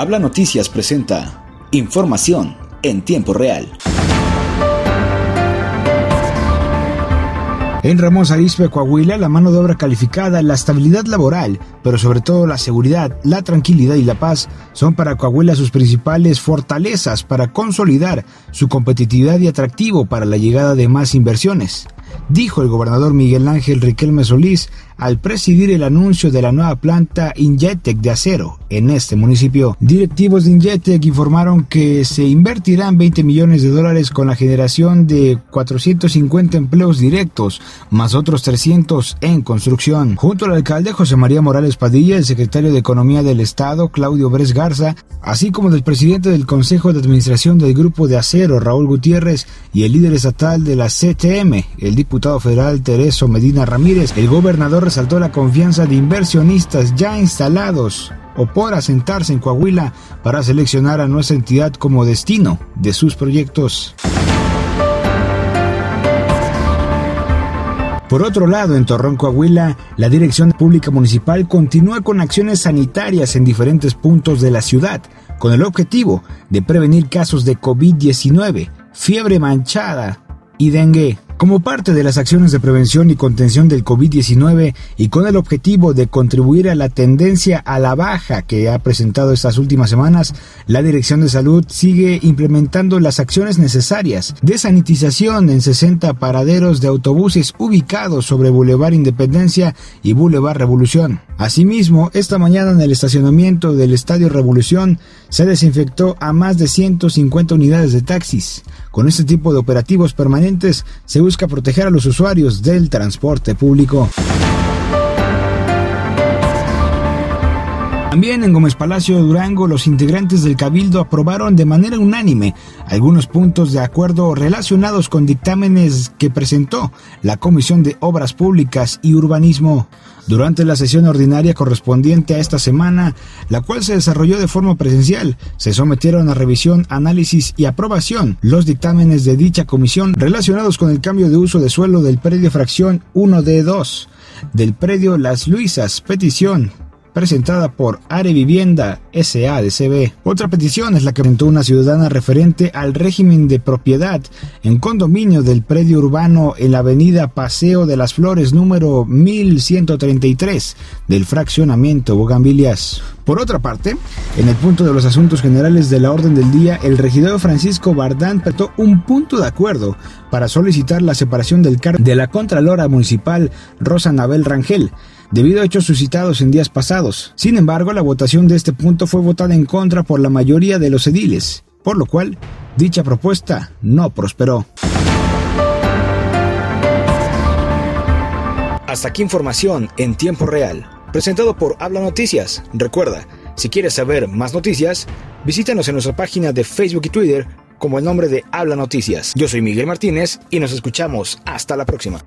Habla Noticias presenta información en tiempo real. En Ramos Arizpe, Coahuila, la mano de obra calificada, la estabilidad laboral, pero sobre todo la seguridad, la tranquilidad y la paz son para Coahuila sus principales fortalezas para consolidar su competitividad y atractivo para la llegada de más inversiones dijo el gobernador Miguel Ángel Riquelme Solís al presidir el anuncio de la nueva planta Injetec de acero en este municipio. Directivos de Injetec informaron que se invertirán 20 millones de dólares con la generación de 450 empleos directos, más otros 300 en construcción. Junto al alcalde José María Morales Padilla, el secretario de Economía del Estado, Claudio Bres Garza, así como del presidente del Consejo de Administración del Grupo de Acero, Raúl Gutiérrez, y el líder estatal de la CTM, el diputado federal Tereso Medina Ramírez, el gobernador resaltó la confianza de inversionistas ya instalados o por asentarse en Coahuila para seleccionar a nuestra entidad como destino de sus proyectos. Por otro lado, en Torreón, Coahuila, la Dirección Pública Municipal continúa con acciones sanitarias en diferentes puntos de la ciudad, con el objetivo de prevenir casos de COVID-19, fiebre manchada y dengue. Como parte de las acciones de prevención y contención del COVID-19 y con el objetivo de contribuir a la tendencia a la baja que ha presentado estas últimas semanas, la Dirección de Salud sigue implementando las acciones necesarias de sanitización en 60 paraderos de autobuses ubicados sobre Boulevard Independencia y Boulevard Revolución. Asimismo, esta mañana en el estacionamiento del Estadio Revolución se desinfectó a más de 150 unidades de taxis. Con este tipo de operativos permanentes se busca proteger a los usuarios del transporte público. También en Gómez Palacio Durango, los integrantes del Cabildo aprobaron de manera unánime algunos puntos de acuerdo relacionados con dictámenes que presentó la Comisión de Obras Públicas y Urbanismo. Durante la sesión ordinaria correspondiente a esta semana, la cual se desarrolló de forma presencial, se sometieron a revisión, análisis y aprobación los dictámenes de dicha comisión relacionados con el cambio de uso de suelo del predio fracción 1D2 del predio Las Luisas, petición presentada por Are Vivienda SADCB. Otra petición es la que presentó una ciudadana referente al régimen de propiedad en condominio del predio urbano en la avenida Paseo de las Flores número 1133 del fraccionamiento Bogambilias. Por otra parte, en el punto de los asuntos generales de la orden del día, el regidor Francisco Bardán pretó un punto de acuerdo para solicitar la separación del cargo de la Contralora Municipal Rosa Nabel Rangel debido a hechos suscitados en días pasados. Sin embargo, la votación de este punto fue votada en contra por la mayoría de los ediles, por lo cual dicha propuesta no prosperó. Hasta aquí información en tiempo real, presentado por Habla Noticias. Recuerda, si quieres saber más noticias, visítanos en nuestra página de Facebook y Twitter como el nombre de Habla Noticias. Yo soy Miguel Martínez y nos escuchamos hasta la próxima.